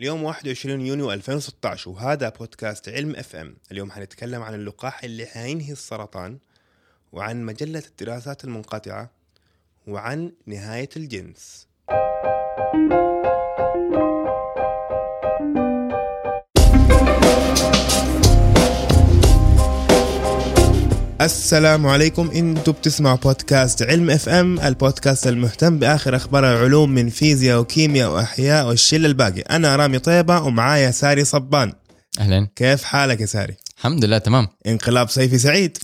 اليوم 21 يونيو 2016 وهذا بودكاست علم إف إم. اليوم حنتكلم عن اللقاح اللي حينهي السرطان وعن مجلة الدراسات المنقطعة وعن نهاية الجنس. السلام عليكم. أنتم بتسمعوا بودكاست علم إف إم البودكاست المهتم بآخر أخبار العلوم من فيزياء وكيمياء وأحياء والشلة الباقي أنا رامي طيبة ومعايا ساري صبان. أهلا. كيف حالك يا ساري؟ الحمد لله تمام. انقلاب صيفي سعيد.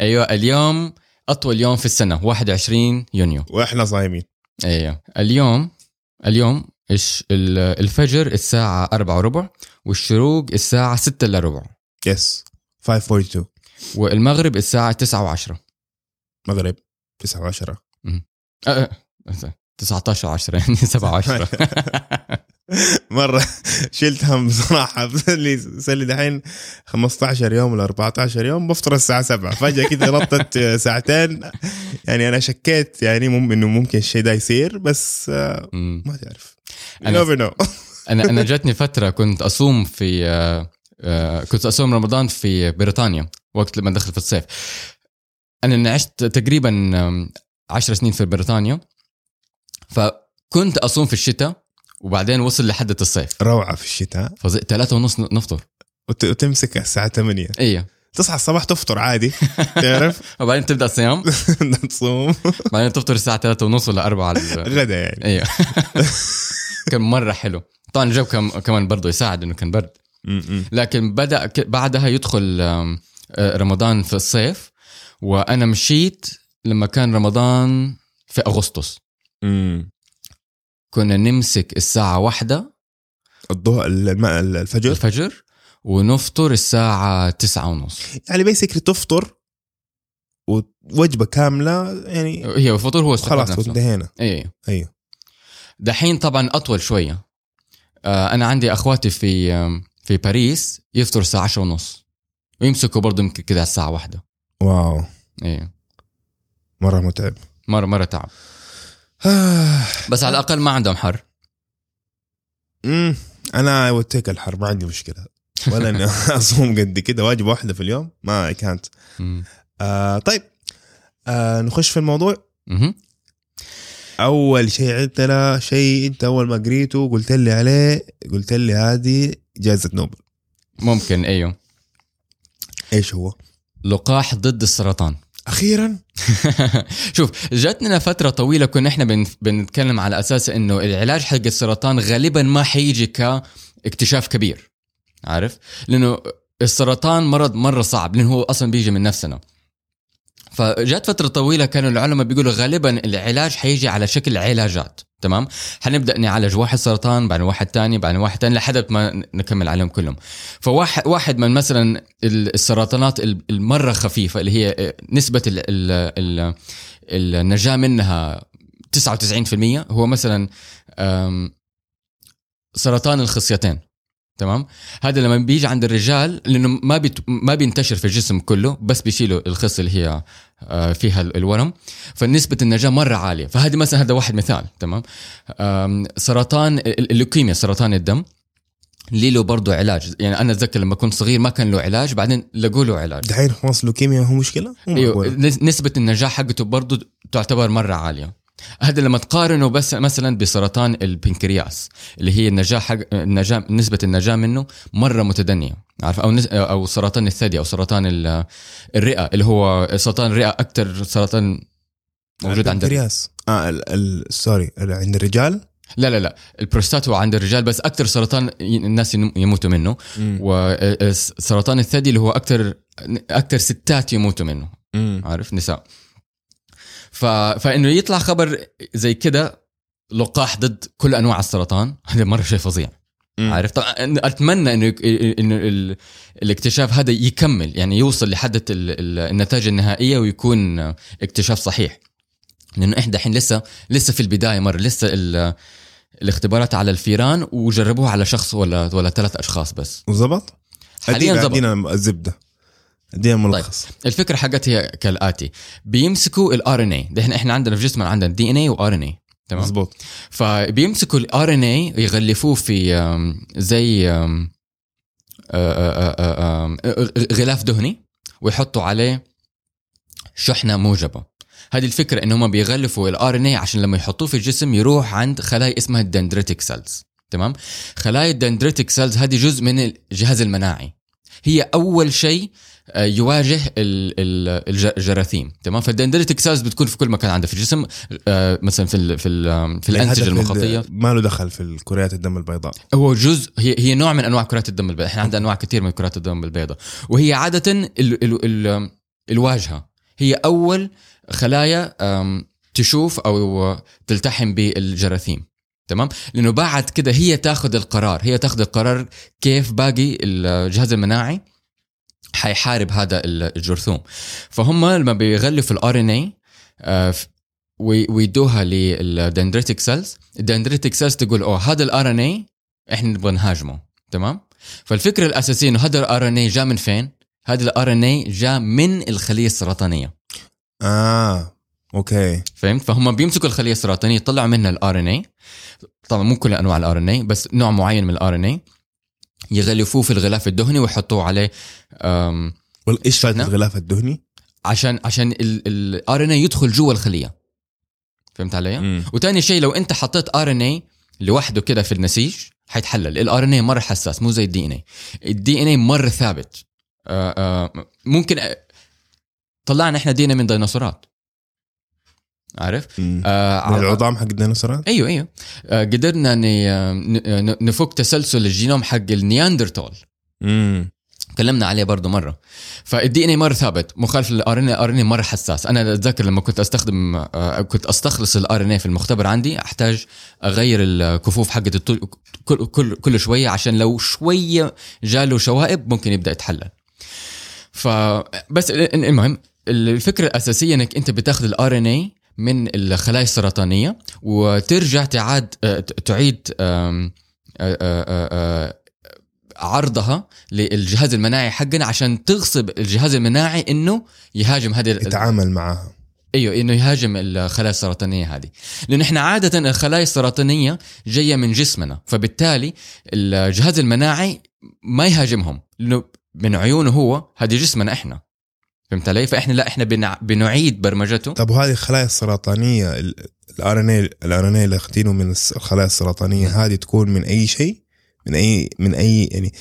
أيوه اليوم أطول يوم في السنة 21 يونيو. وإحنا صايمين. أيوه. اليوم اليوم ال- الفجر الساعة 4 وربع والشروق الساعة 6 إلا ربع. يس 542 والمغرب الساعة 9 و10 مغرب 9 10 أه 19 10 يعني 7 10 مرة شلت هم بصراحة بسلي سلي دحين 15 يوم ولا 14 يوم بفطر الساعة 7 فجأة كده نطت ساعتين. يعني أنا شكيت يعني مم إنه ممكن الشيء ده يصير بس ما تعرف. أنا- أنا أنا جاتني فترة كنت أصوم في آه، كنت أصوم رمضان في بريطانيا وقت لما دخل في الصيف. أنا عشت تقريبا عشر سنين في بريطانيا. فكنت أصوم في الشتاء وبعدين وصل لحد الصيف. روعة في الشتاء. فزي ثلاثة ونص نفطر. وت- وتمسك الساعة 8 أيوه تصحى الصباح تفطر عادي تعرف؟ وبعدين تبدأ الصيام. تصوم بعدين تفطر الساعة ثلاثة ونص ولا أربعة على- غدا يعني. أيوه كان مرة حلو. طبعا الجو كم- كمان برضه يساعد إنه كان برد. لكن بدأ بعدها يدخل آه، رمضان في الصيف وأنا مشيت لما كان رمضان في أغسطس. كنا نمسك الساعة واحدة الماء الفجر؟ الفجر ونفطر الساعة تسعة ونص. يعني بيسكلي تفطر ووجبة كاملة يعني هي الفطور هو خلاص انتهينا. اي أيوه. دحين طبعا أطول شوية. آه، أنا عندي أخواتي في في باريس يفطروا الساعة عشرة ونص ويمسكوا برضه يمكن كده على الساعة واحدة. واو. اي مرة متعب. مرة مرة تعب. بس على الأقل ما عندهم حر. امم أنا وتيك الحر ما عندي مشكلة. ولا إني أصوم قد كده واجبه واحدة في اليوم ما اي كانت مم. آه طيب. آه نخش في الموضوع. مهم. أول شيء عندنا شيء أنت أول ما قريته قلت لي عليه قلت لي هذه جائزة نوبل. ممكن أيوه. إيش هو؟ لقاح ضد السرطان. أخيرا؟ شوف جاتنا فترة طويلة كنا إحنا بن... بنتكلم على أساس إنه العلاج حق السرطان غالبا ما حيجي كاكتشاف كبير. عارف؟ لأنه السرطان مرض مرة صعب لأنه هو أصلا بيجي من نفسنا. فجات فترة طويلة كانوا العلماء بيقولوا غالبا العلاج حيجي على شكل علاجات تمام؟ حنبدأ نعالج واحد سرطان بعدين واحد تاني بعدين واحد تاني لحد ما نكمل عليهم كلهم. فواحد واحد من مثلا السرطانات المرة خفيفة اللي هي نسبة ال ال ال النجاة منها 99% هو مثلا سرطان الخصيتين. تمام؟ هذا لما بيجي عند الرجال لأنه ما بيت ما بينتشر في الجسم كله بس بيشيلوا الخصيه اللي هي آه، فيها الورم. فنسبة النجاة مرة عالية. فهذه مثلا هذا واحد مثال تمام؟ سرطان ال- اللوكيميا سرطان الدم. ليه له برضه علاج؟ يعني أنا أتذكر لما كنت صغير ما كان له علاج بعدين لقوا له علاج. دحين خلاص لوكيميا هو مشكلة؟ إيوه. نسبة النجاح حقته برضه تعتبر مرة عالية. هذا لما تقارنه بس مثلا بسرطان البنكرياس اللي هي النجاة حق النجاة نسبة النجاة منه مرة متدنية عارف؟ أو نس... أو سرطان الثدي أو سرطان ال- الرئة اللي هو سرطان الرئة أكثر سرطان موجود عند. البنكرياس. آه ال- ال- sorry عند الرجال؟ لا لا لا. البروستات هو عند الرجال بس أكثر سرطان الناس يموتوا منه. وسرطان الثدي اللي هو أكثر أكثر ستات يموتوا منه مم. عارف؟ نساء. ف... فإنه يطلع خبر زي كده لقاح ضد كل أنواع السرطان هذا مرة شيء فظيع. عارف طبعا أتمنى إنه إنه ال... الاكتشاف هذا يكمل يعني يوصل لحد ال... ال... النتائج النهائية ويكون اكتشاف صحيح. لأنه إحنا الحين لسه لسه في البداية مرة لسه ال... الاختبارات على الفيران وجربوها على شخص ولا ولا ثلاث أشخاص بس. وظبط حاليا زبطت. الزبده ادينا ملخص. الفكرة حقتها هي كالآتي. بيمسكوا ال RNA إحنا إحنا عندنا في جسمنا عندنا DNA و RNA تمام؟ مزبوط فبيمسكوا ال RNA يغلفوه في زي آه، آه، آه، غلاف دهني ويحطوا عليه شحنة موجبة. هذه الفكرة إن هم بيغلفوا ال RNA عشان لما يحطوه في الجسم يروح عند خلايا اسمها ال dendritic cells. تمام؟ خلايا ال dendritic cells هذه جزء من الجهاز المناعي. هي أول شيء يواجه ال- الج- الجراثيم تمام؟ فال dendritic cells بتكون في كل مكان عندها في الجسم آه، مثلا في ال في ال في الأنسجة المخاطية. ال- ما له دخل في كريات الدم البيضاء. هو جزء هي هي نوع من أنواع كرات الدم البيضاء إحنا عندنا أنواع كثير من كرات الدم البيضاء. وهي عادة ال ال ال الواجهة. هي أول خلايا تشوف أو تلتحم بالجراثيم تمام؟ لأنه بعد كده هي تاخذ القرار هي تاخذ القرار كيف باقي الجهاز المناعي حيحارب هذا الجرثوم. فهم لما بيغلفوا ال RNA ويدوها لل dendritic cells ال dendritic cells تقول أوه هذا ال RNA إحنا نبغى نهاجمه. تمام؟ فالفكرة الأساسية إنه هذا ال RNA جاء من فين؟ هذا ال RNA جاء من الخلية السرطانية. آه okay. فهمت؟ فهم بيمسكوا الخلية السرطانية يطلعوا منها ال RNA طبعا مو كل أنواع ال RNA بس نوع معين من ال RNA يغلفوه في الغلاف الدهني ويحطوه عليه أم، وايش فائدة نعم. الغلاف الدهني؟ عشان عشان ال RNA يدخل جوا الخلية فهمت علي؟ مم. وتاني شيء لو أنت حطيت RNA لوحده كده في النسيج حيتحلل ال RNA مرة حساس مو زي ال DNA ال DNA مرة ثابت آه، آه، ممكن آه، طلعنا إحنا DNA من ديناصورات عارف؟ مم. آه من العظام حق الديناصورات؟ أيوه أيوه. آه، قدرنا ن- نفك تسلسل الجينوم حق النياندرتال امم تكلمنا عليه برضه مرة. فال DNA مرة ثابت مخالف لل RNA ال RNA مرة حساس. أنا أتذكر لما كنت أستخدم آه، كنت أستخلص ال RNA في المختبر عندي أحتاج أغير الكفوف حقت كل كل كل شوية عشان لو شوية جاله شوائب ممكن يبدأ يتحلل. فبس المهم الفكرة الأساسية إنك أنت بتاخذ الار إن اي من الخلايا السرطانية وترجع تعاد آه، تعيد آه، آه، عرضها للجهاز المناعي حقنا عشان تغصب الجهاز المناعي إنه يهاجم هذه يتعامل معها. أيوه إنه يهاجم الخلايا السرطانية هذه. لأنه إحنا عادة الخلايا السرطانية جاية من جسمنا فبالتالي الجهاز المناعي ما يهاجمهم لأنه من عيونه هو هذه جسمنا إحنا. فهمت علي؟ فإحنا لا إحنا بنع... بنعيد برمجته. طب وهذه الخلايا السرطانية ال RNA ال RNA اللي اخذينه من الخلايا السرطانية هذه تكون من أي شيء؟ من أي من أي يعني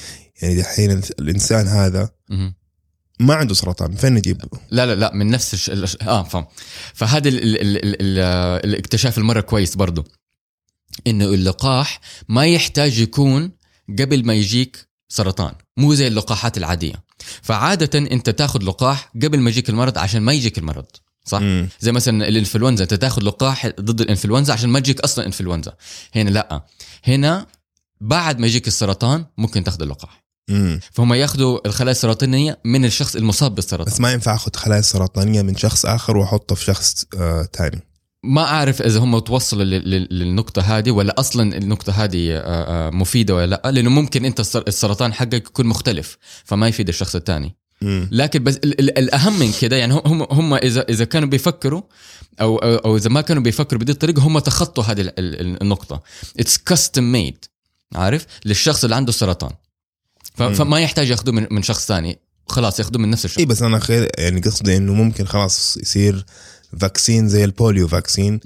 يعني دحين ال- الإنسان هذا. ما عنده سرطان فين نجيب؟ لا لا لا من نفس الش... الش- آه فهم. فهذا ال... ال... ال... ال... ال... الاكتشاف المرة كويس برضو. إنه اللقاح ما يحتاج يكون قبل ما يجيك سرطان. مو زي اللقاحات العادية. فعادة انت تاخذ لقاح قبل ما يجيك المرض عشان ما يجيك المرض صح؟ مم. زي مثلا الإنفلونزا انت تاخذ لقاح ضد الإنفلونزا عشان ما تجيك أصلا إنفلونزا. هنا لا. هنا بعد ما يجيك السرطان ممكن تاخذ اللقاح. مم. فهم ياخذوا الخلايا السرطانية من الشخص المصاب بالسرطان. بس ما ينفع اخذ خلايا سرطانية من شخص آخر وأحطه في شخص آه تاني. ما أعرف إذا هم توصلوا لل- لل- للنقطة هذه ولا أصلا النقطة هذه آه، آه، مفيدة ولا لأ لأنه ممكن أنت السر- السرطان حقك يكون مختلف فما يفيد الشخص الثاني. لكن بس ال- ال- الأهم من كده يعني هم هم اذا إذا كانوا بيفكروا أو أو إذا ما كانوا بيفكروا بهذه الطريقة هم تخطوا هذه ال- ال- النقطة. it's custom made عارف؟ للشخص اللي عنده سرطان. فما يحتاج ياخذوه من, من شخص ثاني خلاص ياخذوه من نفس الشخص. اي بس أنا خير يعني قصدي إنه ممكن خلاص يصير vaccine زي ال polio vaccine.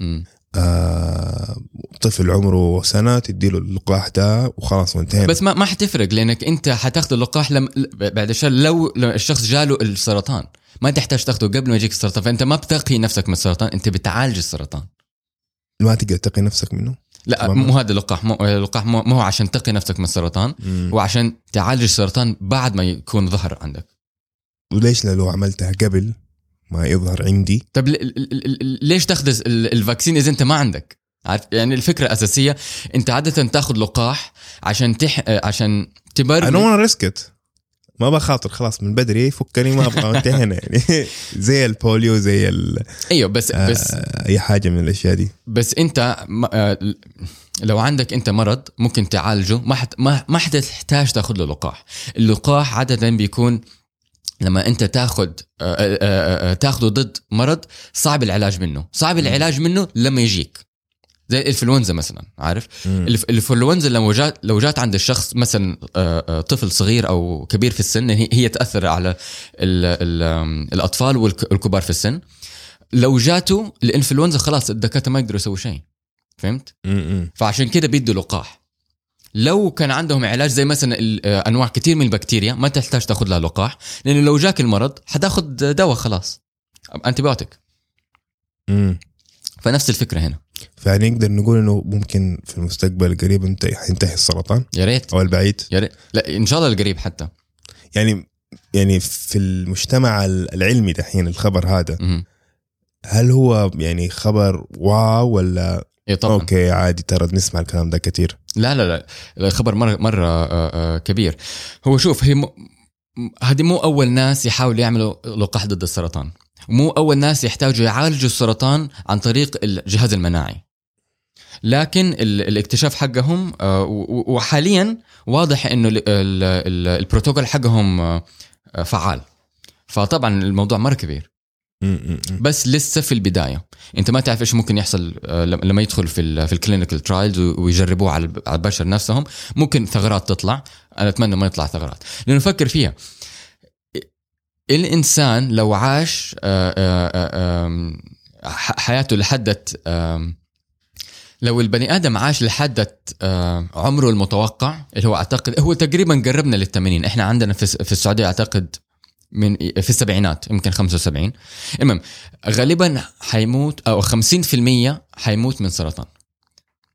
آه طفل عمره سنة تديله اللقاح ده وخلاص وانتهينا. بس ما ما حتفرق لأنك أنت حتاخذ اللقاح لما بعد الشر لو لو الشخص جاله السرطان ما تحتاج تاخذه قبل ما يجيك السرطان فأنت ما بتقي نفسك من السرطان أنت بتعالج السرطان. ما تقدر تقي نفسك منه؟ لا. مو هذا اللقاح مو اللقاح مو مو هو عشان تقي نفسك من السرطان مم. هو عشان تعالج السرطان بعد ما يكون ظهر عندك. وليش؟ لو عملتها قبل. ما يظهر عندي. طب ليش تاخذ ال- الفاكسين إذا أنت ما عندك؟ عارف يعني الفكرة الأساسية أنت عادة تاخذ لقاح عشان تح عشان I تبرر wanna risk it. ما بخاطر خلاص من بدري فكني ما أبغى انتهينا يعني زي البوليو زي ال- أيوه بس بس آه أي حاجة من الأشياء دي. بس أنت آه، لو عندك أنت مرض ممكن تعالجه. ما حت ما ما حتحتاج تاخذ له لقاح. اللقاح عادة بيكون لما انت تاخذ آه، آه، آه، تاخذه ضد مرض صعب العلاج منه. صعب العلاج منه لما يجيك. زي الإنفلونزا مثلا عارف؟ الإنفلونزا لو جات لو جات عند الشخص مثلا طفل صغير أو كبير في السن هي تأثر على ال ال آم، الأطفال والك- والكبار في السن. لو جاته الإنفلونزا خلاص الدكاترة ما يقدروا يسووا شيء. فهمت. فعشان كده بيدوا لقاح. لو كان عندهم علاج زي مثلا آه، أنواع كثير من البكتيريا ما تحتاج تاخذ لها لقاح لأنه لو جاك المرض حتاخذ دواء خلاص انتبيوتيك مم. فنفس الفكرة هنا. فيعني نقدر نقول إنه ممكن في المستقبل القريب انت حينتهي السرطان؟ يا ريت. أو البعيد؟ يا ريت. لا إن شاء الله القريب حتى. يعني يعني في المجتمع العلمي دحين الخبر هذا مهم. هل هو يعني خبر wow ولا؟ إيه طبعا. okay عادي ترى نسمع الكلام ده كثير. لا لا لا الخبر مرة مرة آه، آه، كبير. هو شوف هي هذه مو أول ناس يحاولوا يعملوا لقاح ضد السرطان. مو أول ناس يحتاجوا يعالجوا السرطان عن طريق الجهاز المناعي. لكن ال... الاكتشاف حقهم آه، وحاليا واضح إنه ال... ال... ال... البروتوكول حقهم فعال. فطبعا الموضوع مرة كبير. بس لسه في البداية. أنت ما تعرف إيش ممكن يحصل آه، لما يدخل في في ال clinical trials ويجربوه على الب- على البشر نفسهم ممكن ثغرات تطلع. أنا أتمنى ما يطلع ثغرات. لأنه فكر فيها. الإنسان لو عاش آه، آه، حياته لحدت لو البني آدم عاش لحدت آه، عمره المتوقع اللي هو أعتقد هو تقريبا قربنا لل 80 إحنا عندنا في السعودية أعتقد من في السبعينات يمكن 75 المهم غالبا حيموت أو 50% حيموت من سرطان.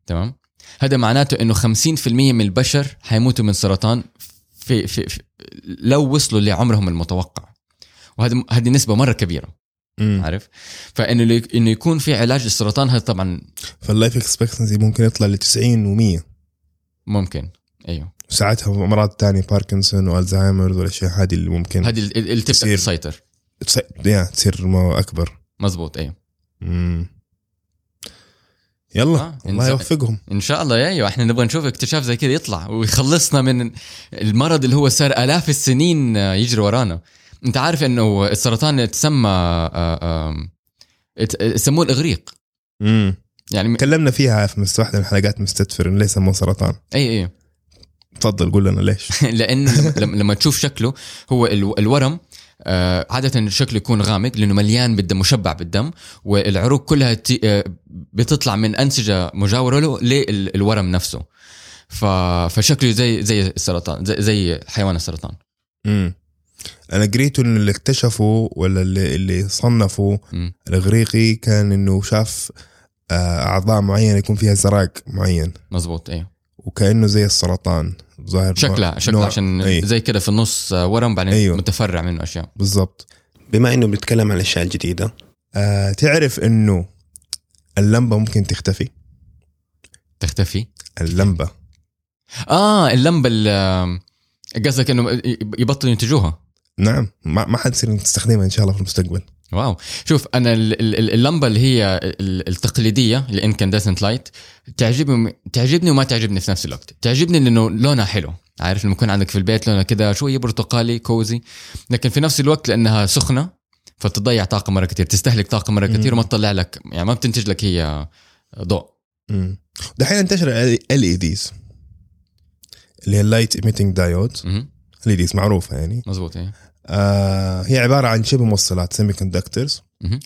تمام؟ هذا معناته إنه 50% من البشر حيموتوا من سرطان في, في, في لو وصلوا لعمرهم المتوقع. وهذه هذه نسبة مرة كبيرة. م. عارف؟ فإنه إنه يكون في علاج للسرطان هذا طبعا فال life expectancy ممكن يطلع ل 90 و100 ممكن. أيوه. ساعتها امراض تانية باركنسون والزهايمر والاشياء هذه اللي ممكن هذه ال- اللي تبدا تصير. تسيطر. تصير ما أكبر. مزبوط أيوه. مم. يلا آه، الله يوفقهم. إن شاء الله أيوه إحنا نبغى نشوف اكتشاف زي كذا يطلع. ويخلصنا من المرض اللي هو صار آلاف السنين يجري ورانا. أنت عارف إنه السرطان يتسمى آه، يسموه الإغريق. مم. يعني تكلمنا فيها في واحدة من حلقات مستدفر ليس مو سرطان. أي أي. تفضل قول لنا ليش. لأنه لما- تشوف شكله هو ال- الورم آه، عادة شكله يكون غامق لأنه مليان بالدم مشبع بالدم والعروق كلها تي- آه، بتطلع من أنسجة مجاورة له للورم نفسه. ف... فشكله زي زي السرطان زي, زي حيوان السرطان. مم. أنا قريت انه اللي اكتشفوا ولا اللي, اللي صنفوا مم. الإغريقي كان إنه شاف آه، أعضاء معينة يكون فيها زراق معين. مزبوط أيوه وكأنه زي السرطان. ظاهر شكلها شكلها عشان أي. زي كده في النص آه، ورم بعدين أيوه. متفرع منه أشياء. بالضبط. بما إنه بنتكلم عن الأشياء الجديدة آه تعرف إنه اللمبة ممكن تختفي؟ تختفي؟ اللمبة. آه اللمبة ال- قصدك إنه يبطلوا ينتجوها. نعم ما ما حتصير تستخدمها إن شاء الله في المستقبل. واو. شوف أنا ال- ال- ال- اللمبة اللي هي ال- التقليدية ال incandescent light تعجبني تعجبني وما تعجبني في نفس الوقت. تعجبني لأنه لونها حلو. عارف لما يكون عندك في البيت لونها كده شوية برتقالي cozy لكن في نفس الوقت لأنها سخنة فتضيع طاقة مرة كثير تستهلك طاقة مرة كثير. وما تطلع لك يعني ما بتنتج لك هي ضوء. دحين انتشر ال اي ديز اللي هي اللايت ايميتنج دايود مهم. ال LEDs معروفة يعني. مزبوط إيه. آه هي عبارة عن شبه موصلات semiconductors مهم.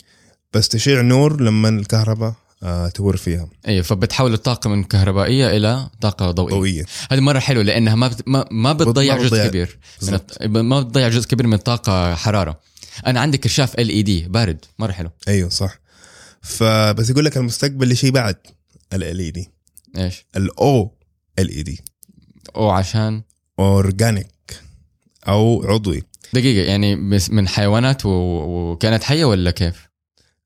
بس تشع نور لما الكهرباء آه تمر فيها. إيه فبتحول الطاقة من كهربائية إلى طاقة ضوئية. ضوئية. هذه مرة حلوة لأنها ما بت... ما, ما بتضيع جزء بتضيع. كبير من. الط... ما بتضيع جزء كبير من الطاقة حرارة. أنا عندي كشاف LED بارد مرة حلو. أيوه صح. فبس يقول لك المستقبل شيء بعد ال LED إيش؟ الاو ال اي دي أو عشان؟ اورجانيك أو عضوي. دقيقة يعني من حيوانات و... وكانت حية ولا كيف؟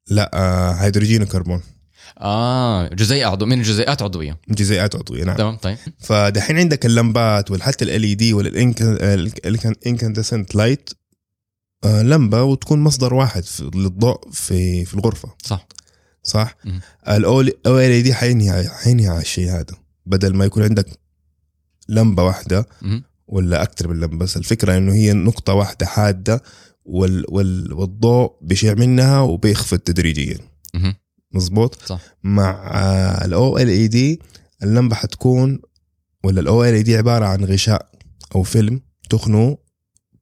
لا آه هيدروجين وكربون. آه جزيء عضو من جزيئات عضوية. جزيئات عضوية نعم. تمام طيب. فدحين عندك اللمبات وحتى ال LED ولا ال incandescent light لمبة وتكون مصدر واحد للضوء في في الغرفة. صح. صح؟ مم. ال OLED حينهي حينهي على الشيء هذا. بدل ما يكون عندك لمبة واحدة مهم. ولا أكثر من لمبة. بس الفكرة إنه هي نقطة واحدة حادة وال وال والضوء بيشع منها وبيخفت تدريجيا. مزبوط صح. مع ال OLED اللمبة حتكون ولا ال OLED عبارة عن غشاء أو فيلم تخنه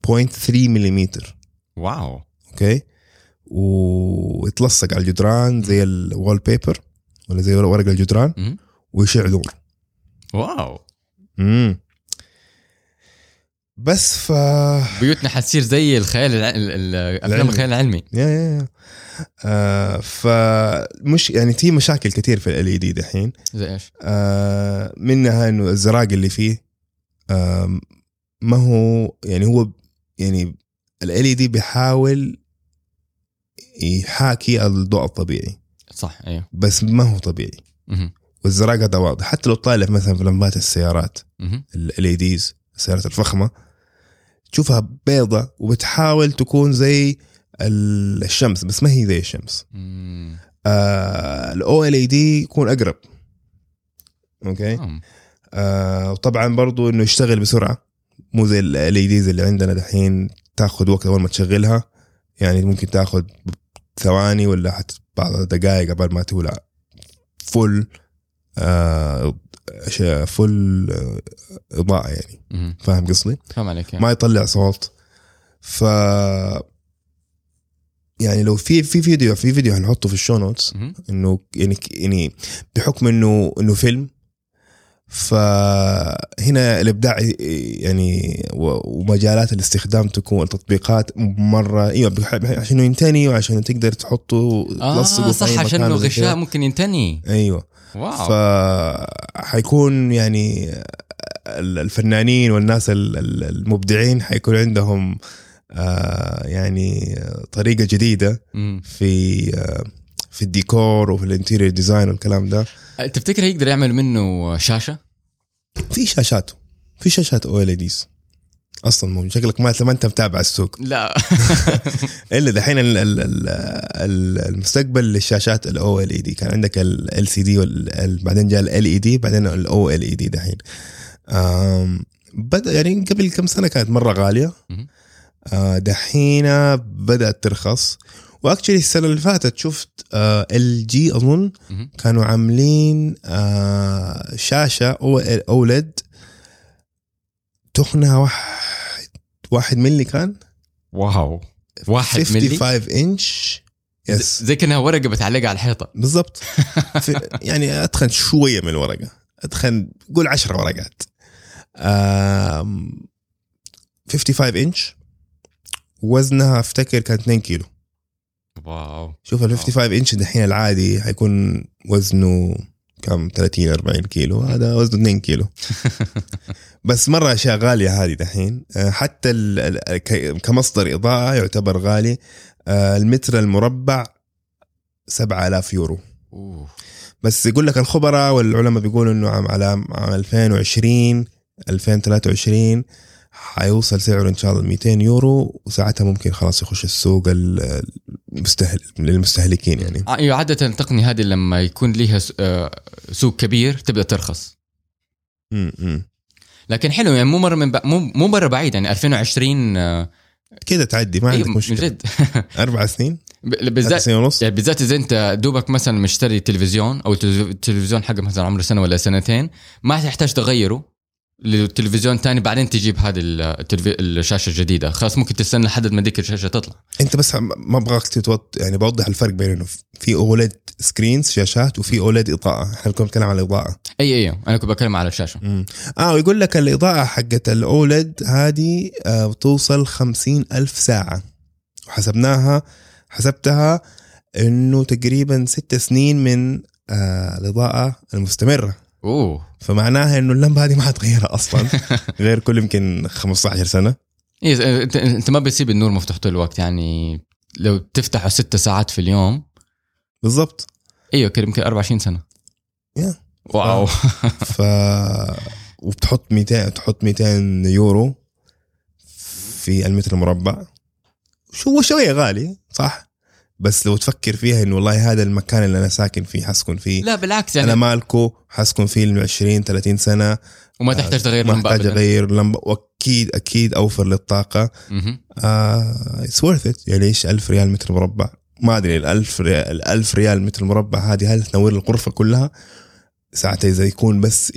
0.3 ملم واو. أوكي؟ ويتلصق على الجدران زي ال wallpaper ولا زي ورق الجدران. ويشع نور واو. امم بس ف بيوتنا حتصير زي الخيال الع... ال- ال- أفلام العلمي. الخيال العلمي يا يا يا آه فمش يعني في مشاكل كثير في ال دي دحين زي إيش؟ آه منها إنه الزراق اللي فيه آه ما هو يعني هو يعني ال دي بيحاول يحاكي الضوء الطبيعي صح أيوه بس ما هو طبيعي. والزراق هذا واضح حتى لو طالع مثلا في لمبات السيارات. ال ديز السيارات الفخمة تشوفها بيضة وبتحاول تكون زي ال- الشمس بس ما هي زي الشمس. ال OLED يكون أقرب. أوكي؟ آه. آه وطبعا برضو إنه يشتغل بسرعة. مو زي ال LEDs اللي عندنا دحين. تاخذ وقت اول ما تشغلها. يعني ممكن تاخذ ثواني ولا حتى بعض الدقائق قبل ما تولع. فل آه فل آه، إضاءة يعني. فاهم قصدي؟ فاهم عليك يعني. ما يطلع صوت ف يعني لو في في فيديو في فيديو هنحطه في ال show notes. إنه يعني يعني بحكم إنه إنه فيلم فهنا الإبداع يعني ومجالات الاستخدام تكون التطبيقات مرة إيوه عشان ينتني وعشان تقدر تحطه في صح عشان مكان انه وزي كده. غشاء ممكن ينتني أيوه واو فحيكون يعني ال- الفنانين والناس ال- ال- المبدعين حيكون عندهم آه، يعني طريقة جديدة. في آه، في الديكور وفي ال interior design والكلام ده تفتكر يقدر يعمل منه شاشة؟ في شاشات في شاشات OLEDs أصلا مو شكلك ما ما أنت متابع السوق. لا. إلا دحين ال- ال- ال- ال- المستقبل للشاشات ال OLED كان عندك LCD بعدين جاء LED بعدين ال OLED دحين. آم، بدأ يعني قبل كم سنة كانت مرة غالية. آه، دحين بدأت ترخص. و actually السنة اللي فاتت شفت LG أظن. كانوا عاملين آه، شاشة OLED تخنها واحد واحد ملي كان؟ واو. واحد ملي 55 انش yes زي كأنها ورقة بتعلقها على الحيطة. بالضبط. يعني أتخن شوية من الورقة. أتخن قول 10 ورقات. آم، 55 انش وزنها أفتكر كان 2 كيلو. واو. شوف ال 55 انش دحين العادي حيكون وزنه كم؟ 30 40 كيلو. هذا وزنه 2 كيلو. بس مرة أشياء غالية هذه دحين. آه، حتى كمصدر إضاءة يعتبر غالي. آه، المتر المربع 7000 يورو. أوه. بس يقول لك الخبراء والعلماء بيقولوا إنه عام على عام 2020 2023 حيوصل سعره إن شاء الله 200 يورو وساعتها ممكن خلاص يخش السوق ال- المستهل للمستهلكين يعني. أيوه عادة التقنيه هذه لما يكون لها آه، سوق كبير تبدأ ترخص. م- م. لكن حلو يعني مو مرة من ب... مو مو مرة بعيد يعني 2020 آه، كده تعدي ما إيه، عندك مشكلة. جد أربع سنين؟ بالذات سنين ونص؟ يعني بالذات إذا أنت دوبك مثلا مشتري تلفزيون أو التلف- التلفزيون حقك مثلا عمره سنة ولا سنتين ما تحتاج تغيره. لتلفزيون تاني بعدين تجيب هذه. الشاشة الجديدة. خلاص ممكن تستنى لحد ما ديك الشاشة تطلع. أنت بس ما أبغاك تتوط يعني بوضح الفرق بين إنه في OLED screens شاشات وفي OLED إضاءة. إحنا كنا بنتكلم عن الإضاءة. اي أي أنا كنت بتكلم على الشاشة. مم. آه ويقول لك الإضاءة حقت ال OLED هذه آه بتوصل خمسين ألف ساعة. وحسبناها حسبتها إنه تقريبا ست سنين من آه الإضاءة المستمرة. أوه. فمعناها إنه اللمبة هذه ما حتغيرها أصلا. غير كل يمكن 15 سنة. إيه إنت إنت ما بتسيب النور مفتوح طول الوقت. يعني لو تفتحه ست ساعات في اليوم. بالضبط. أيوه كده يمكن 24 سنة. يا. واو. ف وبتحط 200 تحط 200 يورو في المتر المربع. شو شوية غالي صح؟ بس لو تفكر فيها إنه والله هذا المكان اللي أنا ساكن فيه حسكن فيه. لا بالعكس أنا يعني مالكه حسكن فيه ل 20 30 سنة. وما تحتاج تغير ما لمبه احتاج ابدا. أغير لمبه وأكيد أكيد أوفر للطاقة. it's worth it يعني إيش 1000 ريال متر مربع؟ ما أدري الألف ريال الألف ريال متر مربع هذه هل تنور الغرفة كلها؟ ساعتها إذا يكون بس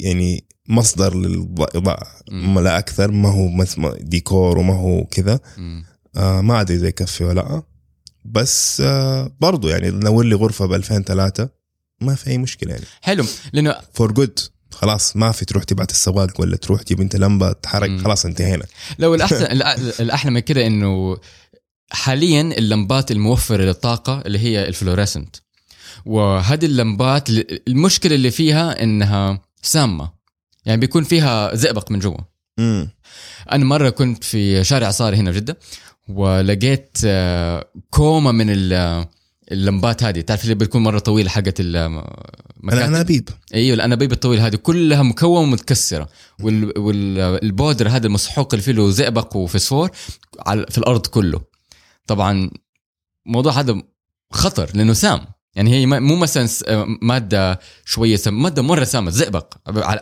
يعني مصدر للإضاءة مم. لا أكثر ما هو ما- ديكور وما هو كذا. آه ما أدري إذا يكفي ولا لأ. بس آه برضو يعني نور لي غرفة ب 2003 ما في أي مشكلة يعني. حلو لأنه for good خلاص ما في تروح تبعت السواق ولا تروح تجيب أنت لمبة تحرك مم. خلاص انتهينا. لو الاحسن الأحلى من كده إنه حاليا اللمبات الموفرة للطاقة اللي هي ال fluorescent. وهذه اللمبات المشكلة اللي فيها إنها سامة. يعني بيكون فيها زئبق من جوا. أنا مرة كنت في شارع صاري هنا في جدة. ولقيت آه، كومة من ال- اللمبات هذه. تعرف اللي بتكون مرة طويلة حقت أنا المكاتب انابيب أيوه الأنابيب الطويلة هذه كلها مكونة ومتكسره وال- والبودر هذا المسحوق اللي فيه له زئبق وفسفور في الأرض كله. طبعا الموضوع هذا خطر لأنه سام. يعني هي مو مثلا س- مادة شوية سام مادة مرة سامة زئبق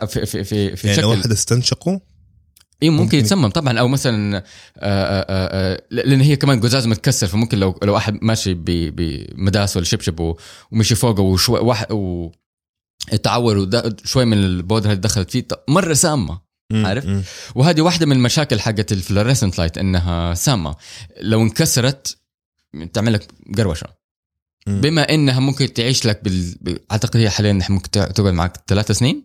في في في, في يعني شكل. واحد استنشقه اي ممكن, ممكن- يتسمم طبعا أو مثلا آه، آه، آه، لأن هي كمان قزاز متكسر فممكن لو لو احد ماشي بمداس ولا شبشب ومشي فوقه وشوي واحد و تعور شوي من البودره اللي دخلت فيه مرة سامة. عارف؟ وهذه واحدة من المشاكل حقت ال fluorescent light إنها سامة لو انكسرت تعمل لك قروشة. بما إنها ممكن تعيش لك بال... أعتقد هي حاليا ممكن تقعد معك ثلاث سنين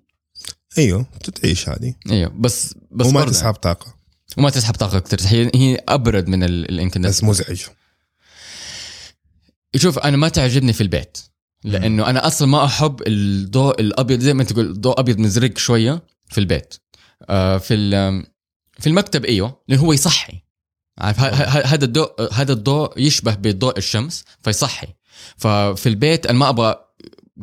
أيوه تتعيش هذه. أيوه بس بس وما برضه تسحب طاقة. وما تسحب طاقة كثير هي هي أبرد من ال- بس مزعج شوف أنا ما تعجبني في البيت لأنه أنا أصلا ما أحب الضوء الأبيض زي ما أنت تقول ضوء أبيض مزرق شوية في البيت. آه في في المكتب أيوه لأنه هو يصحي. عارف؟ هذا الضوء هذا الضوء يشبه بضوء الشمس فيصحي. ففي البيت أنا ما أبغى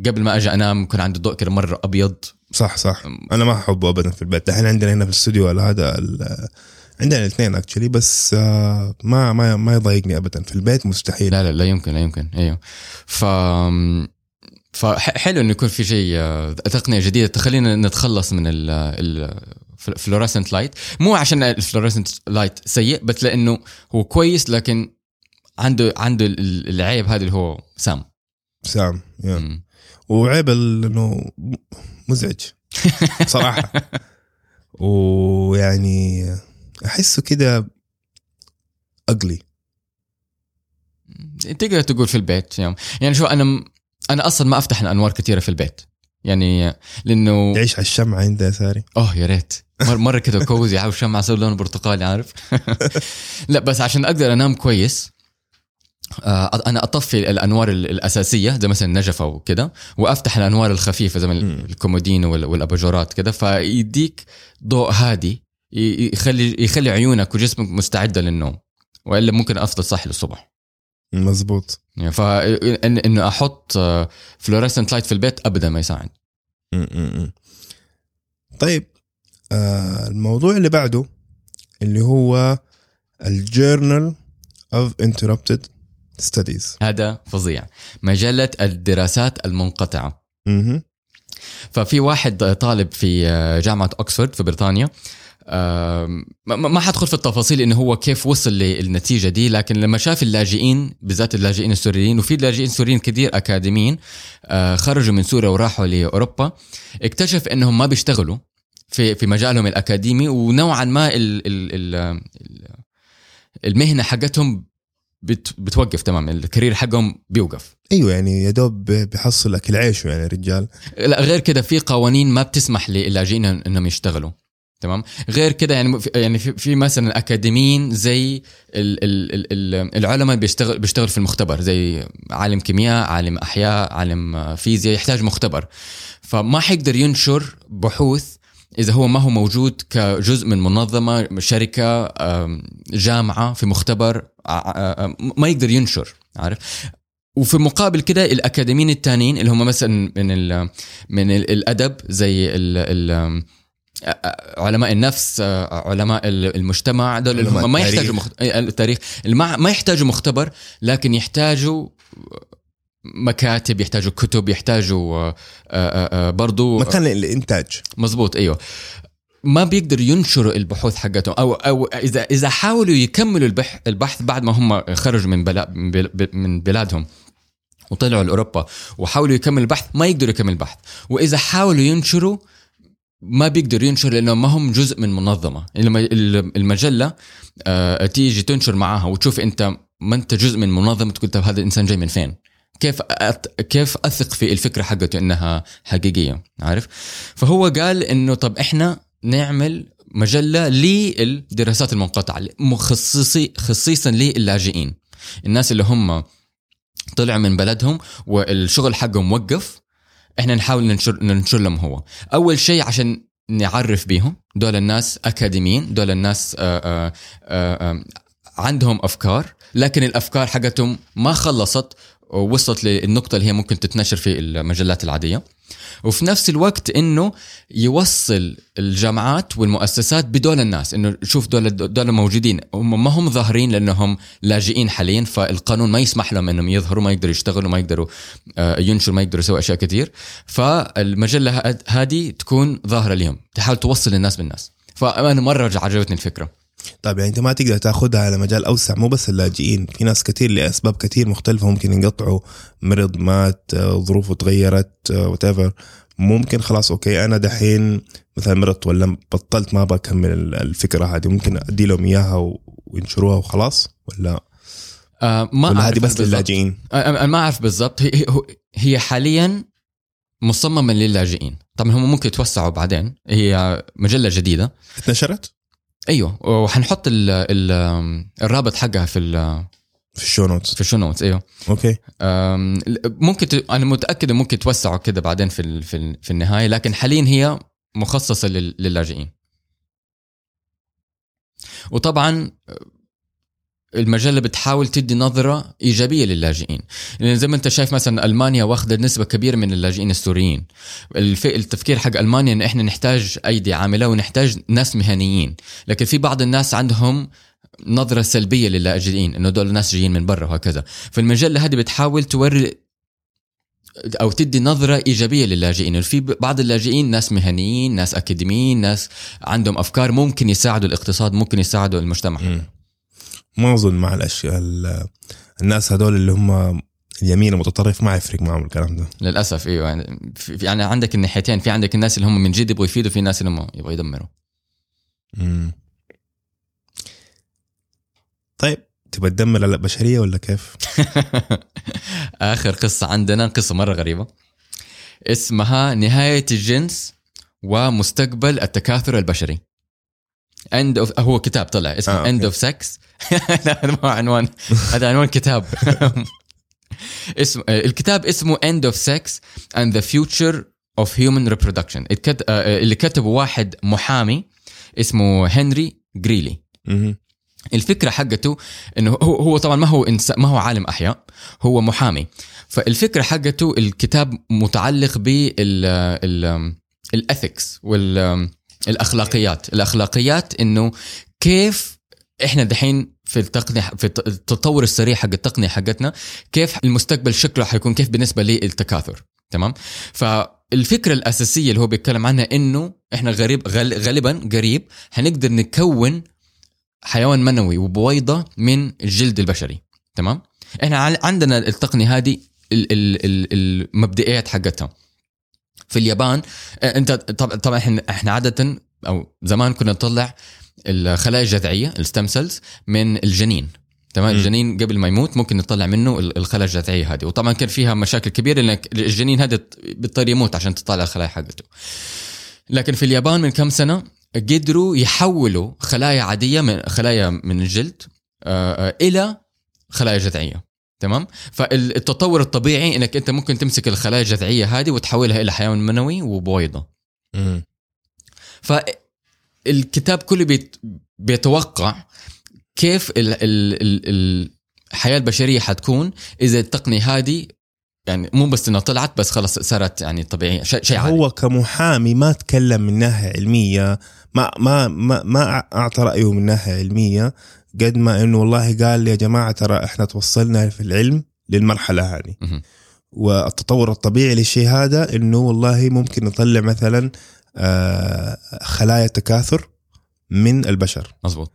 قبل ما أجي أنام يكون عندي ضوء كده مرة أبيض. صح صح. أنا ما احبه ابدا في البيت. دحين عندنا هنا في الاستوديو هذا ال- عندنا الاثنين actually بس آه، ما ما ما يضايقني ابدا. في البيت مستحيل. لا لا لا يمكن لا يمكن. أيوه. ف فحلو إنه يكون في شيء آه، تقنية جديدة. تخلينا نتخلص من ال ال ال fluorescent light مو عشان ال fluorescent light سيء بس لإنه هو كويس لكن عنده عنده ال- العيب هذا اللي هو سام. سام. مم. وعيب إنه مزعج. صراحة ويعني أحسه كده اقلي تقدر تقول في البيت يعني, يعني شو أنا أنا أصلا ما أفتح الأنوار كثيرة في البيت. يعني لأنه يعيش على الشمعة انت يا ساري؟ أوه يا ريت. مره مرة كده كوزي عاوز شمعة أسوي لون برتقالي عارف؟ لا بس عشان أقدر أنام كويس أنا أطفي الأنوار ال- الأساسية زي مثلا النجفه وكده وأفتح الأنوار الخفيفة زي. الكومودين وال- والأباجورات كده فيديك ضوء هادي يخلي يخلي عيونك وجسمك مستعدة للنوم وإلا ممكن أفضل صاحي للصبح مزبوط يعني فإن إنه أحط fluorescent light في البيت ابدا ما يساعد. طيب آه الموضوع اللي بعده اللي هو الجورنال of interrupted studies. هذا فظيع. مجلة الدراسات المنقطعة. مهم. ففي واحد طالب في جامعة اوكسفورد في بريطانيا ما حدخل في التفاصيل إنه هو كيف وصل للنتيجة دي لكن لما شاف اللاجئين بالذات اللاجئين السوريين وفي لاجئين سوريين كثير أكاديميين آه، خرجوا من سوريا وراحوا لأوروبا اكتشف إنهم ما بيشتغلوا في في مجالهم الأكاديمي ونوعا ما ال ال ال ال المهنة حقتهم بت بتوقف تماما الكارير حقهم بيوقف. أيوه يعني يا دوب بيحصل أكل عيشه يعني الرجال. لا غير كده في قوانين ما بتسمح للاجئين إنهم يشتغلوا. تمام؟ غير كده يعني يعني في, في مثلا أكاديميين زي ال ال ال ال العلماء بيشتغل بيشتغل في المختبر زي عالم كيمياء عالم أحياء عالم فيزياء يحتاج مختبر. فما حيقدر ينشر بحوث إذا هو ما هو موجود كجزء من منظمة شركة جامعة في مختبر. ما يقدر ينشر عارف؟ وفي المقابل كده الأكاديميين التانيين اللي هم مثلا من ال من ال الأدب زي ال ال علماء النفس علماء المجتمع دول اللي هم ما. يحتاجوا مخت... التاريخ. ما يحتاجوا مختبر لكن يحتاجوا مكاتب يحتاجوا كتب يحتاجوا آه، آه، آه، برضو مكان للإنتاج. مزبوط أيوه. ما بيقدروا ينشروا البحوث حقتهم أو أو اذا إذا حاولوا يكملوا البح البحث بعد ما هم خرجوا من بلا من بل- من بلادهم وطلعوا لأوروبا وحاولوا يكملوا البحث ما يقدروا يكملوا البحث. وإذا حاولوا ينشروا ما بيقدروا ينشر لأنه ما هم جزء من منظمة. المجلة آه، تيجي تنشر معاها وتشوف أنت ما أنت جزء من منظمة تقول طب هذا الإنسان جاي من فين؟ كيف أت... كيف أثق في الفكرة حقته إنها حقيقية؟ عارف؟ فهو قال إنه طب إحنا نعمل مجلة للدراسات المنقطعة مخصصي خصيصا للاجئين. الناس اللي هم طلعوا من بلدهم والشغل حقهم وقف إحنا نحاول ننشر ننشر لهم هو. أول شيء عشان نعرف بيهم دول الناس أكاديميين دول الناس آآ آآ آآ عندهم أفكار لكن الأفكار حقتهم ما خلصت ووصلت للنقطة اللي هي ممكن تتنشر في المجلات العادية. وفي نفس الوقت إنه يوصل الجامعات والمؤسسات بدول الناس. إنه شوف دول دول موجودين. هم ما هم ظاهرين لأنهم لاجئين حاليا فالقانون ما يسمح لهم إنهم يظهروا ما يقدروا يشتغلوا ما يقدروا آه، ينشروا ما يقدروا يسووا أشياء كثير. فالمجلة هاد- هذه تكون ظاهرة لهم تحاول توصل الناس بالناس. فأنا مرة عجبتني الفكرة. طيب يعني انت ما تقدر تاخذها على مجال أوسع مو بس اللاجئين. في ناس كثير لأسباب كثير مختلفة ممكن ينقطعوا مرض مات آه، ظروفه تغيرت what ممكن خلاص okay أنا دحين مثلا مرضت ولا بطلت ما بكمل ال- الفكرة هذه. ممكن أدي لهم إياها وينشروها وخلاص ولا؟ آه ما ولا هذه بس. للاجئين؟ أنا أنا ما أعرف بالضبط. هي- هي حاليا مصممة للاجئين. طبعا هم ممكن يتوسعوا بعدين. هي مجلة جديدة. اتنشرت؟ أيوه. وحنحط ال ال الرابط حقها في ال في ال show notes في ال show notes أيوه. okay. ممكن ت... أنا متأكد ممكن توسعوا كده بعدين في ال... في, ال... في النهاية لكن حاليا هي مخصصة لل... للاجئين. وطبعا المجله بتحاول تدي نظرة إيجابية للاجئين. لأن زي ما أنت شايف مثلا ألمانيا واخدة نسبة كبيرة من اللاجئين السوريين. التفكير حق ألمانيا إن إحنا نحتاج أيدي عاملة ونحتاج ناس مهنيين. لكن في بعض الناس عندهم نظرة سلبية للاجئين إنه دول ناس جايين من برا وهكذا. فالمجله هذه بتحاول توري أو تدي نظرة إيجابية للاجئين. في بعض اللاجئين ناس مهنيين ناس أكاديميين ناس عندهم أفكار ممكن يساعدوا الاقتصاد ممكن يساعدوا المجتمع. مم. ما أظن مع الأشياء ال- الناس هذول اللي هم اليمين المتطرف ما يفرق معهم الكلام ده للأسف إيوه يعني, في يعني عندك الناحيتين في عندك الناس اللي هم من جد يبغوا يفيدوا في ناس اللي هم يبغوا يدمروا مم. طيب تبى تدمر البشرية ولا كيف؟ آخر قصة عندنا قصة مرة غريبة اسمها نهاية الجنس ومستقبل التكاثر البشري end of هو كتاب طلع اسمه آه، آه، end okay. of sex. لا هذا ما عنوان هذا عنوان كتاب. اسم الكتاب اسمه end of sex and the future of human reproduction. اتكت... آه، اللي كتبه واحد محامي اسمه هنري جريلي. الفكرة حقته إنه هو هو طبعا ما هو إنسان ما هو عالم أحياء هو محامي. فالفكرة حقته الكتاب متعلق بال الأثكس والاخلاقيات الأخلاقيات. إنه كيف إحنا دحين في التقنية في التطور السريع حق التقنية حقتنا كيف المستقبل شكله حيكون كيف بالنسبة للتكاثر تمام؟ فالفكرة الأساسية اللي هو بيتكلم عنها إنه إحنا غريب غال- غالبا قريب حنقدر نكون حيوان منوي وبويضة من الجلد البشري. تمام؟ إحنا عندنا التقنية هذه ال- ال- ال- المبدئيات حقتها. في اليابان. آه، أنت طب- طبعا إحنا إحنا عادة أو زمان كنا نطلع الخلايا الجذعية الستم سيلز من الجنين. تمام. الجنين قبل ما يموت ممكن نطلع منه ال- الخلايا الجذعية هذه. وطبعا كان فيها مشاكل كبيرة لأنك الجنين هذا بيضطر يموت عشان تطلع الخلايا حقته. لكن في اليابان من كم سنة قدروا يحولوا خلايا عادية من خلايا من الجلد آه، آه، إلى خلايا جذعية. تمام؟ فالتطور الطبيعي إنك أنت ممكن تمسك الخلايا الجذعية هذه وتحولها إلى حيوان منوي وبويضة. مم. فالكتاب كله بيت بيتوقع كيف ال ال ال الحياة البشرية حتكون إذا التقنية هذه يعني مو بس إنها طلعت بس خلص صارت يعني طبيعية شيء شيء عادي. هو كمحامي ما تكلم من ناحية علمية ما ما ما, ما أعطى رأيه من ناحية علمية قد ما إنه والله قال يا جماعة ترى إحنا توصلنا في العلم للمرحلة هذه. والتطور الطبيعي للشيء هذا إنه والله ممكن نطلع مثلا آه، خلايا تكاثر من البشر. مزبوط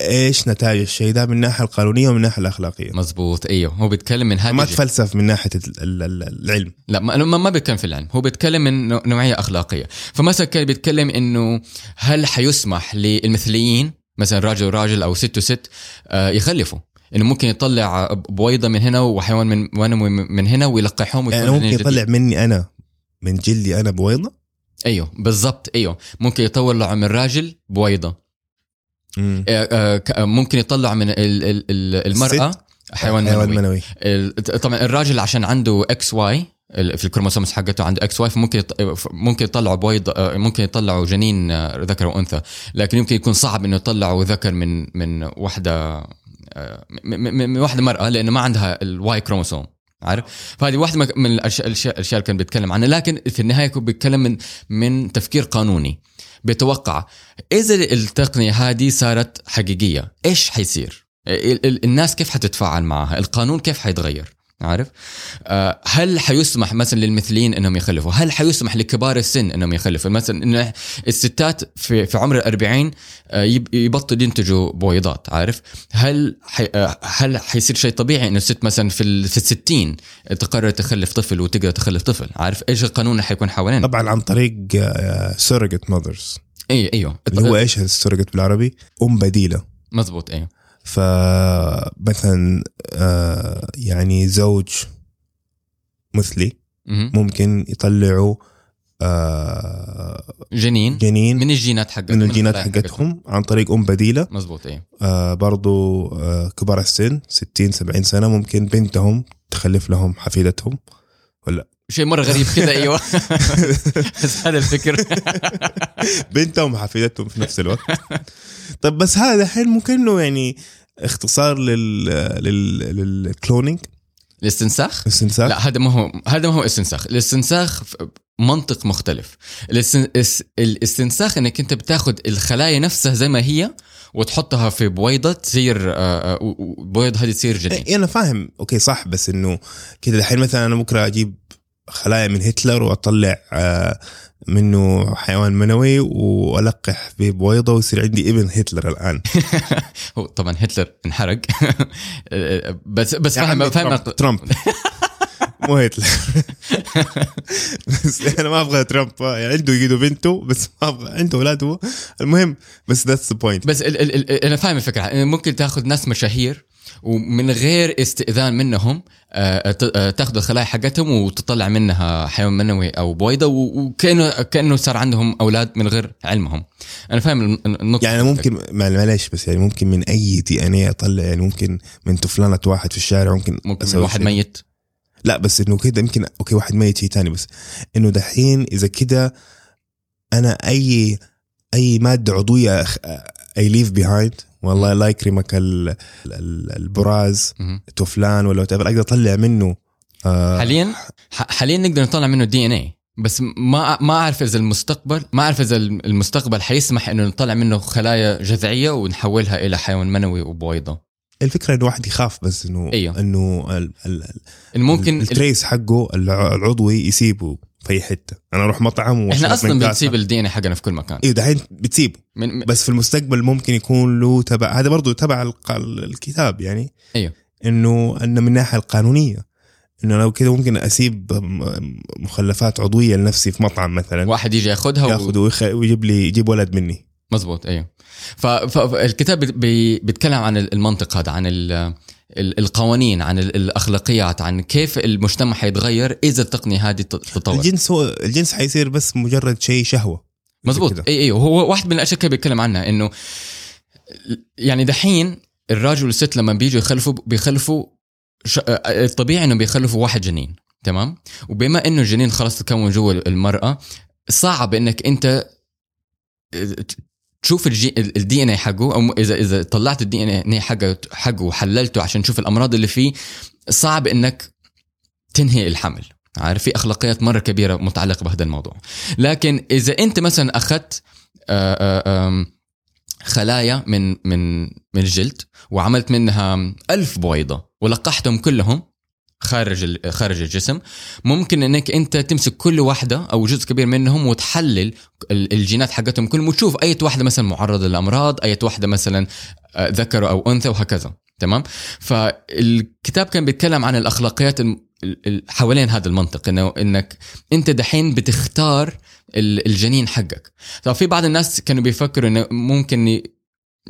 إيش نتائج الشيء ده من الناحية القانونية ومن الناحية الأخلاقية. مزبوط أيوه. هو بيتكلم من هذه ما تفلسف من ناحية ال- ال- ال- العلم. لا ما ما بيتكلم في العلم. هو بيتكلم من نوع- نوعية أخلاقية. فمثلا كان بيتكلم إنه هل حيسمح للمثليين مثلا راجل وراجل أو ست وست آه، يخلفوا. إنه ممكن يطلع بويضة من هنا وحيوان من منوي من هنا ويلقحهم يعني ممكن يطلع. مني أنا من جلدي أنا بويضة؟ أيوه بالضبط أيوه. ممكن يطلع من راجل بويضة. مم. آه، آه، ممكن يطلع من ال- ال- ال- المرأة حيوان حيوان منوي. منوي. طبعا الراجل عشان عنده XY في ال chromosomes حقته عنده XY فممكن يط... ممكن يطلعوا بويض آه، ممكن يطلعوا جنين آه، ذكر وانثى لكن يمكن يكون صعب إنه يطلعوا ذكر من من واحدة آه، من واحدة مرأة لأنه ما عندها ال Y chromosome عارف؟ فهذه واحدة من- الاشياء الأشياء اللي كان بيتكلم عنها. لكن في النهاية يكون بيتكلم من من تفكير قانوني. بيتوقع إذا التقنية هذه صارت حقيقية إيش حيصير؟ ال- ال- الناس كيف حتتفاعل معها؟ القانون كيف حيتغير؟ عارف؟ آه، هل حيسمح مثلا للمثليين إنهم يخلفوا؟ هل حيسمح لكبار السن إنهم يخلفوا؟ مثلا انه الستات في في عمر الأربعين آه، يب- يبطلوا ينتجوا بويضات عارف؟ هل حي آه، هل حيصير شيء طبيعي إنه الست مثلا في ال- في الستين تقرر تخلف طفل وتقدر تخلف طفل؟ عارف؟ إيش القانون اللي حيكون حوالينا؟ طبعا عن طريق surrogate mothers اي إيوه. اللي هو إيش ال surrogate بالعربي؟ أم بديلة. مزبوط إيوه. فمثلا آه، يعني زوج مثلي. ممكن يطلعوا آه، جنين جنين من الجينات حقتهم من الجينات حقتهم عن طريق أم بديلة. مزبوط أيوه آه، برضو آه، كبار السن 60 70 سنة ممكن بنتهم تخلف لهم حفيدتهم. شيء مرة غريب كذا أيوه. بس هذا الفكر. بنتهم وحفيدتهم في نفس الوقت. طب بس هذا الحين ممكن إنه يعني اختصار لل لل لل cloning الاستنساخ؟ استنساخ لا هذا ما هو هذا ما هو استنساخ. الاستنساخ منطق مختلف. الاستنساخ إنك أنت بتاخذ الخلايا نفسها زي ما هي وتحطها في بويضة تصير آه، آه، و- و- بويض هذه تصير جنين إيه أنا فاهم. okay صح. بس إنه كذا الحين مثلا أنا بكرة أجيب خلايا من هتلر وأطلع آه، منه حيوان منوي وألقح في بويضة ويصير عندي ابن هتلر الآن. هو طبعا هتلر انحرق. بس بس فاهم عمي فاهم ترامب. مو هتلر. بس أنا ما أبغى ترامب. يعني عندي جيدة بنته بس ما أبغى عنده اولاده المهم بس that's the point بس ال ال ال أنا فاهم الفكرة. ممكن تأخذ ناس مشاهير ومن غير استئذان منهم آه، ت- آه، تاخذ الخلايا حقتهم وتطلع منها حيوان منوي أو بويضة وكأنه كأنه صار عندهم أولاد من غير علمهم. أنا فاهم الن- النقطة. يعني ممكن معلش بس يعني ممكن من أي DNA أطلع يعني ممكن من طفلانة واحد في الشارع ممكن ممكن من واحد شيء. ميت. لا بس إنه كده يمكن أوكي واحد ميت شيء تاني بس. إنه دحين إذا كده أنا أي أي مادة عضوية I leave behind والله الله يكرمك ال- ال- البراز مهم. تفلان ولا أقدر أطلع منه آه حاليا؟ حاليا نقدر نطلع منه DNA بس ما ما أعرف إذا المستقبل ما أعرف إذا المستقبل حيسمح إنه نطلع منه خلايا جذعية ونحولها إلى حيوان منوي وبويضة. الفكرة إنه واحد يخاف بس إنه أيوه. إنه ال- ال- إنه ممكن ال trace حقه الع- العضوي يسيبه. في أي حتة. أنا أروح مطعم إحنا أصلا. بنسيب ال DNA حقنا في كل مكان. أيوه دحين بتسيبه. من بس في المستقبل ممكن يكون له تبع. هذا برضو تبع الكتاب يعني. أيوه. إنه إنه من الناحيه القانونية. إنه لو كده ممكن أسيب مخلفات عضوية لنفسي في مطعم مثلا. واحد يجي ياخذها و... ياخذ ويخ- ويجيب لي يجيب ولد مني. مزبوط أيوه. فالكتاب بي- بي- بيتكلم عن المنطق هذا عن ال- القوانين عن ال- الأخلاقيات عن كيف المجتمع حيتغير إذا التقنية هذه تط- تطور. الجنس هو الجنس حيصير بس مجرد شيء شهوة. مزبوط. اي إي. هو واحد من الأشياء اللي بيتكلم عنها إنه يعني دحين الراجل والست لما بيجوا يخلفوا بيخلفوا ش... الطبيعي انه بيخلفوا واحد جنين تمام؟ وبما إنه الجنين خلاص تكون جوا المرأة صعب إنك أنت تشوف ال DNA حقه أو اذا إذا طلعت ال DNA حقه حقه وحللته عشان تشوف الأمراض اللي فيه صعب إنك تنهي الحمل. عارف؟ في أخلاقيات مرة كبيرة متعلقة بهذا الموضوع. لكن إذا أنت مثلا أخذت آه، آه، خلايا من من من الجلد وعملت منها ألف بويضة ولقحتهم كلهم خارج خارج الجسم. ممكن إنك أنت تمسك كل واحدة أو جزء كبير منهم وتحلل ال- الجينات حقتهم كلهم وتشوف أي واحدة مثلا معرضة للأمراض أي واحدة مثلا آه، ذكر أو أنثى وهكذا. تمام؟ فالكتاب كان بيتكلم عن الأخلاقيات حوالين هذا المنطق إنه إنك أنت دحين بتختار ال- الجنين حقك. طب في بعض الناس كانوا بيفكروا إنه ممكن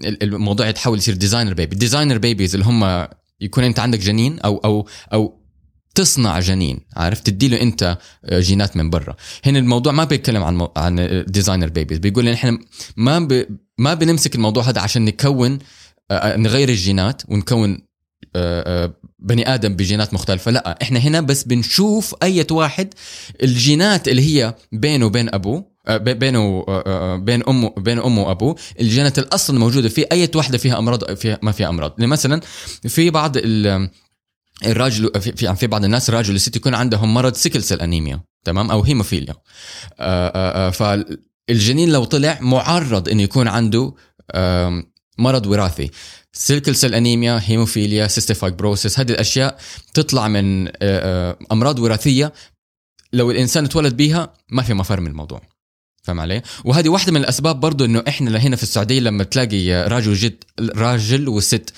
الموضوع يتحول يصير designer baby designer babies اللي هم يكون أنت عندك جنين أو أو أو تصنع جنين عارف؟ تديله انت جينات من برا. هنا الموضوع ما بيتكلم عن. عن designer babies بيقول إن إحنا ما ب... ما بنمسك الموضوع هذا عشان نكون آه، نغير الجينات ونكون آه، آه، بني آدم بجينات مختلفة. لا إحنا هنا بس بنشوف أي واحد الجينات اللي هي بينه وبين أبوه آه، بي- بينه آه، آه، بين أمه بين أمه وأبوه الجينات الأصل الموجوده فيه أي واحدة فيها أمراض فيها ما فيها أمراض. مثلا في بعض ال الراجل في في, يعني في بعض الناس الراجل والست يكون عندهم مرض sickle cell anemia تمام؟ أو هيموفيليا آه، آه، آه، فالجنين لو طلع معرض إنه يكون عنده مرض وراثي. sickle cell anemia hemophilia cystic fibrosis هذه الأشياء تطلع من أمراض وراثية لو الإنسان اتولد بيها ما في مفر من الموضوع. فاهم علي؟ وهذه واحدة من الأسباب برضو إنه إحنا هنا في السعودية لما تلاقي راجل وجد راجل وست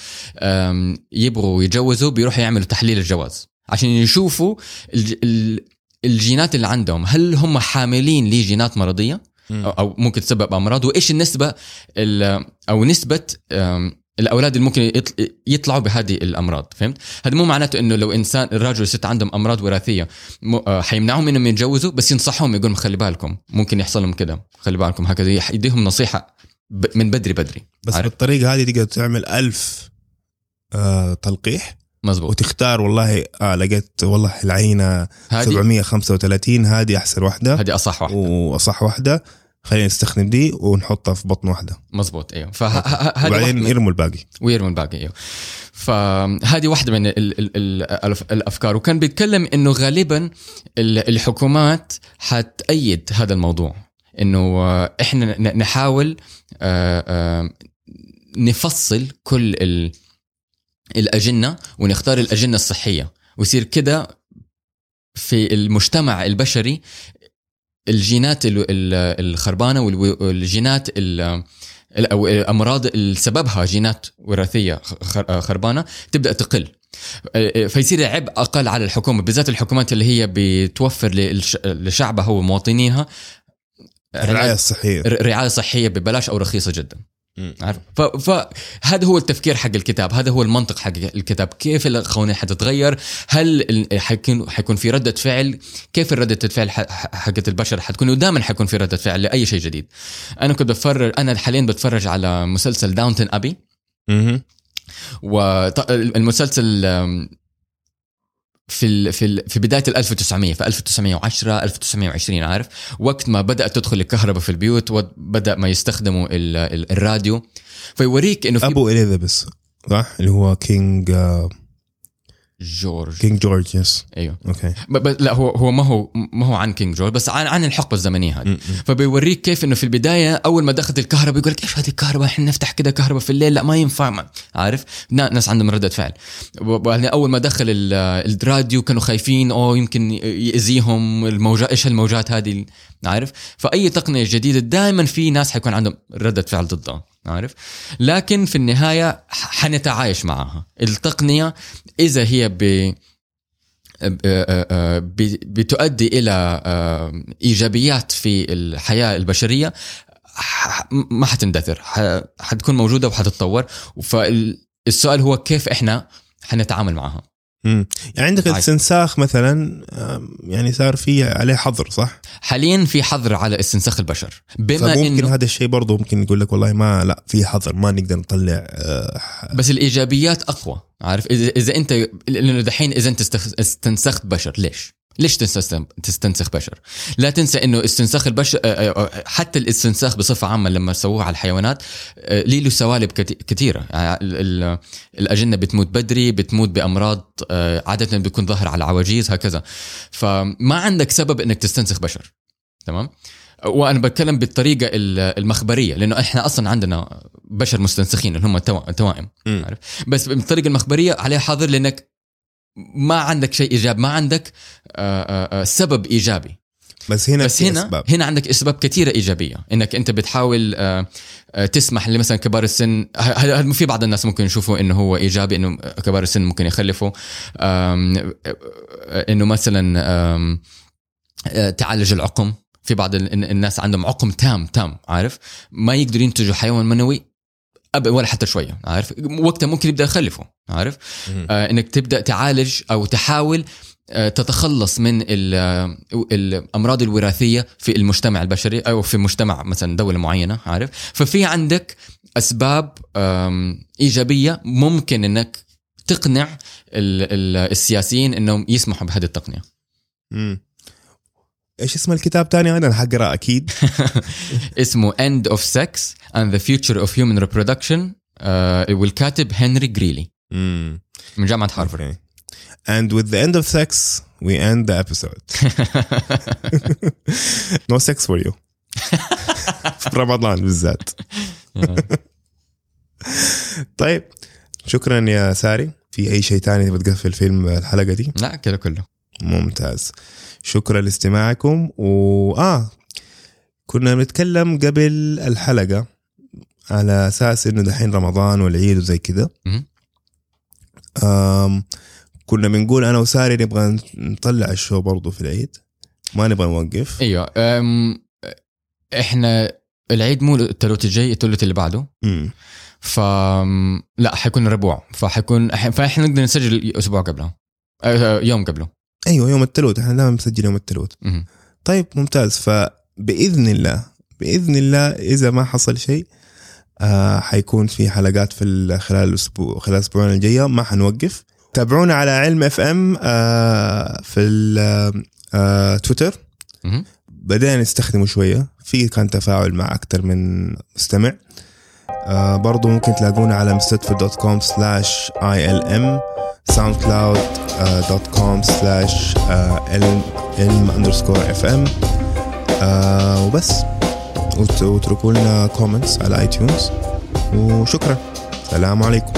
يبغوا يتجوزوا بيروحوا يعملوا تحليل الجواز عشان يشوفوا الج- ال- الجينات اللي عندهم. هل هم حاملين لجينات مرضية؟ أو- ممكن تسبب أمراض؟ وإيش النسبة ال- أو نسبة الأولاد اللي ممكن يطل- يطلعوا بهذه الأمراض فهمت؟ هذا مو معناته إنه لو إنسان الراجل والست عندهم أمراض وراثية آه، حيمنعهم إنهم يتجوزوا بس ينصحهم يقول خلي بالكم ممكن يحصل لهم كده خلي بالكم هكذا يديهم نصيحة من بدري بدري بس عارف. بالطريقة هذه تقدر تعمل ألف آه تلقيح مزبوط وتختار والله آه لقيت والله العينة هذه 735 هذه أحسن واحدة. هذه أصح واحدة. وأصح واحدة. خلينا نستخدم دي ونحطها في بطن واحدة. مزبوط إيوه. فهذه وبعدين يرموا الباقي. ويرموا الباقي إيوه. فهذه واحدة من ال ال ال الأف- الأفكار. وكان بيتكلم إنه غالبا ال- الحكومات حتأيد هذا الموضوع. إنه آه، إحنا نحاول آه، آه، نفصل كل ال- الأجنة ونختار الأجنة الصحية. ويصير كده في المجتمع البشري الجينات ال- ال- الخربانة والجينات ال- ال- أو الأمراض اللي سببها جينات وراثية خربانة تبدأ تقل. فيصير العبء أقل على الحكومة بالذات الحكومات اللي هي بتوفر لشعبها ومواطنيها. الرعاية الصحية. ر- رعاية صحية ببلاش أو رخيصة جدا. عارف؟ فهذا هو التفكير حق الكتاب هذا هو المنطق حق الكتاب. كيف القوانين حتتغير؟ هل حيكون حيكون في ردة فعل؟ كيف ردة الفعل حقت البشر حتكون؟ ودائما حيكون في ردة فعل لأي شيء جديد. أنا كنت بتفرج أنا حاليا بتفرج على مسلسل Downton Abbey. والمسلسل في ال في ال في بداية ال 1900 في 1910 1920 عارف؟ وقت ما بدأت تدخل الكهرباء في البيوت وبدا ما يستخدموا ال ال الراديو فيوريك إنه في أبو إليزابيث صح؟ اللي هو King آه George. King George yes أيوه. okay ب- ب- لا هو هو ما هو ما هو عن King George بس عن عن الحقبة الزمنية هذه. فبيوريك كيف إنه في البداية أول ما دخلت الكهرباء يقول لك إيش هذه الكهرباء؟ إحنا نفتح كده كهرباء في الليل. لا ما ينفع. ما. عارف؟ نا- ناس عندهم ردة فعل. أول ما دخل ال- الراديو كانوا خايفين أو يمكن يأذيهم الموجات إيش الموجات هذه؟ عارف؟ فأي تقنية جديدة دائما في ناس حيكون عندهم ردة فعل ضدها عارف؟ لكن في النهاية ح- حنتعايش معها. التقنية إذا هي ب بتؤدي إلى آه، إيجابيات في الحياة البشرية ح- ما حتندثر. حتكون موجودة وحتتطور. فالسؤال هو كيف إحنا حنتعامل معها؟ يعني عندك عادي. الاستنساخ مثلا يعني صار في عليه حظر صح؟ حاليا في حظر على استنساخ البشر بما إنه هذا الشيء برضه ممكن يقول لك والله ما لا في حظر ما نقدر نطلع آه، بس الإيجابيات أقوى عارف إذا إذا أنت لأنه دحين إذا أنت استنسخت بشر ليش؟ ليش تستنسخ تستنسخ بشر؟ لا تنسى إنه استنساخ البشر آه، آه، حتى الاستنساخ بصفة عامة لما سووه على الحيوانات آه، ليه له سوالب كثيره يعني ال- ال- الأجنة بتموت بدري بتموت بأمراض آه، عادة بيكون ظاهر على العواجيز هكذا فما عندك سبب إنك تستنسخ بشر تمام؟ وأنا بتكلم بالطريقة ال- المخبرية لأنه إحنا أصلا عندنا بشر مستنسخين اللي هم التوائم مم. عارف بس بالطريقة المخبرية عليه حظر لأنك ما عندك شيء إيجابي ما عندك آه، آه، آه، سبب إيجابي. بس هنا بس هنا أسباب. هنا عندك أسباب كثيرة إيجابية. إنك أنت بتحاول آه، آه، تسمح لمثلا كبار السن. في بعض الناس ممكن يشوفوا إنه هو إيجابي إنه كبار السن ممكن يخلفوا. آه، آه، إنه مثلا آه، تعالج العقم. في بعض ال- الناس عندهم عقم تام تام عارف؟ ما يقدروا ينتجوا حيوان منوي ولا حتى شوية عارف؟ وقتها ممكن يبدأ يخلفوا عارف. آه إنك تبدأ تعالج أو تحاول آه تتخلص من آه، الأمراض الوراثية في المجتمع البشري أو في مجتمع مثلا دولة معينة عارف؟ ففي عندك أسباب إيجابية ممكن إنك تقنع ال- ال- السياسيين إنهم يسمحوا بهذه التقنية. مم. إيش اسم الكتاب تاني أنا حقرا أكيد. اسمه End of Sex and the Future of Human Reproduction. آه والكاتب هنري جريلي. مم. من جامعة هارفارد Okay. And with the end of sex, we end the episode. no sex for you. في رمضان بالذات. طيب شكرا يا ساري. في أي شيء تاني تبغى تقفل فيلم الحلقة دي؟ لا كده كله ممتاز. شكرا لاستماعكم و آه كنا بنتكلم قبل الحلقة على أساس إنه دحين رمضان والعيد وزي كذا. مهم. كنا بنقول أنا وساري نبغى نطلع الشو برضو في العيد. ما نبغى نوقف. أيوه أم، إحنا العيد مو الثلاث الجاي الثلاث اللي بعده. مم. ف لا حيكون ربوع. فحيكون فإحنا نقدر نسجل أسبوع قبله. أه، يوم قبله. أيوه يوم الثلاث إحنا دائما بنسجل يوم الثلاث مهم. طيب ممتاز. فبإذن الله بإذن الله إذا ما حصل شيء آه حيكون في حلقات في ال- خلال الأسبوع خلال الاسبوعين الجاية. ما حنوقف. تابعونا على علم اف ام آه في ال- آه تويتر. بدأنا نستخدمه شوية. في كان تفاعل مع أكثر من مستمع. آه برضو ممكن تلاقونا على mstdfr.com slash ilm soundcloud.com slash ilm underscore fm آه وبس. وت- واتركوا لنا comments على iTunes وشكرا. السلام عليكم.